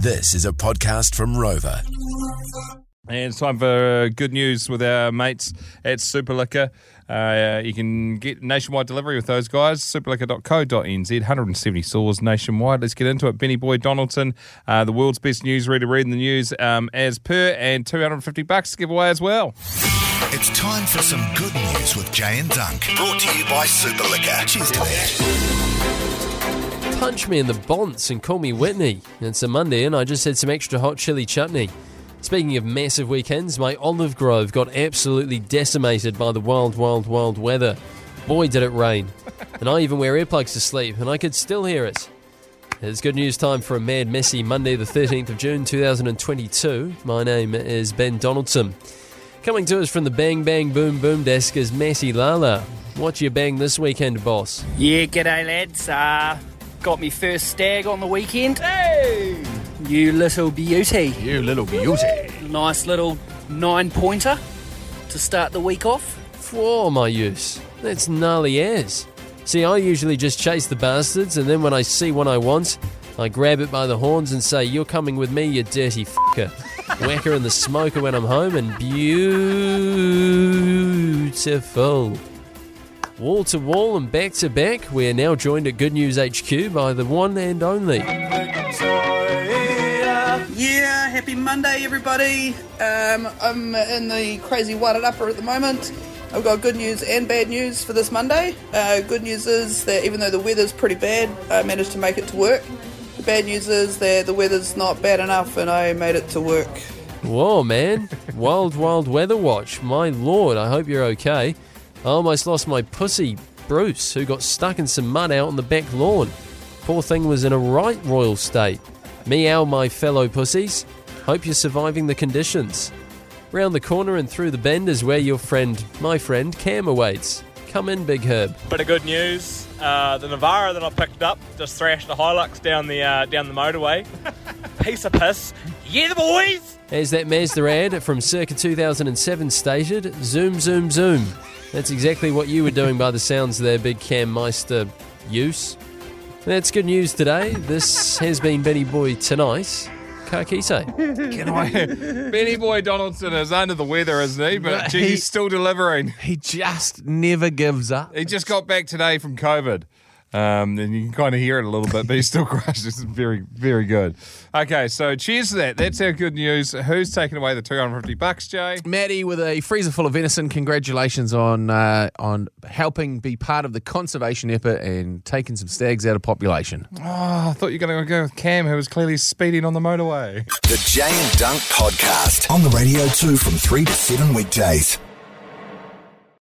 This is a podcast from Rover. And it's time for uh, good news with our mates at Super Liquor. Uh, you can get nationwide delivery with those guys. Superliquor.co.nz, 170 stores nationwide. Let's get into it. Benny Boy Donaldson, uh, the world's best newsreader, reading the news um, as per, and 250 bucks to give away as well. It's time for some good news with Jay and Dunk. Brought to you by Super Liquor. Cheers to that. Punch me in the bonts and call me Whitney. It's a Monday and I just had some extra hot chili chutney. Speaking of massive weekends, my olive grove got absolutely decimated by the wild, wild, wild weather. Boy, did it rain. And I even wear earplugs to sleep, and I could still hear it. It's good news time for a mad, messy Monday, the 13th of June 2022. My name is Ben Donaldson. Coming to us from the Bang Bang Boom Boom desk is Matty Lala. What's your bang this weekend, boss? Yeah, g'day lads. Uh, got me first stag on the weekend. Hey! You little beauty. You little beauty. Nice little nine pointer to start the week off. For my use. That's gnarly as. See, I usually just chase the bastards, and then when I see one I want, I grab it by the horns and say, You're coming with me, you dirty fucker. Whack her in the smoker when I'm home, and beautiful. Wall to wall and back to back, we are now joined at Good News HQ by the one and only. Yeah, happy Monday, everybody. Um, I'm in the crazy wadded upper at the moment. I've got good news and bad news for this Monday. Uh, good news is that even though the weather's pretty bad, I managed to make it to work. The bad news is that the weather's not bad enough and I made it to work. Whoa, man. Wild, wild weather watch. My lord, I hope you're okay. I almost lost my pussy, Bruce, who got stuck in some mud out on the back lawn. Poor thing was in a right royal state. Meow, my fellow pussies. Hope you're surviving the conditions. Round the corner and through the bend is where your friend, my friend, Cam awaits. Come in, Big Herb. Bit of good news. Uh, the Navara that I picked up just thrashed a Hilux down the uh, down the motorway. Piece of piss. Yeah, the boys. As that Mazda ad from circa 2007 stated, zoom, zoom, zoom. That's exactly what you were doing by the sounds of their Big Cam Meister use. That's good news today. This has been Benny Boy Tonight. Ka kite. Can I? Benny Boy Donaldson is under the weather, isn't he? But But gee, he- he's still delivering. He just never gives up. He just got back today from COVID. Um, and you can kind of hear it a little bit, but he still crushed. It's very, very good. Okay, so cheers to that. That's our good news. Who's taking away the 250 bucks, Jay? Maddie with a freezer full of venison. Congratulations on uh, on helping be part of the conservation effort and taking some stags out of population. Oh, I thought you were going to go with Cam, who was clearly speeding on the motorway. The Jay and Dunk Podcast. On the radio too from 3 to 7 weekdays.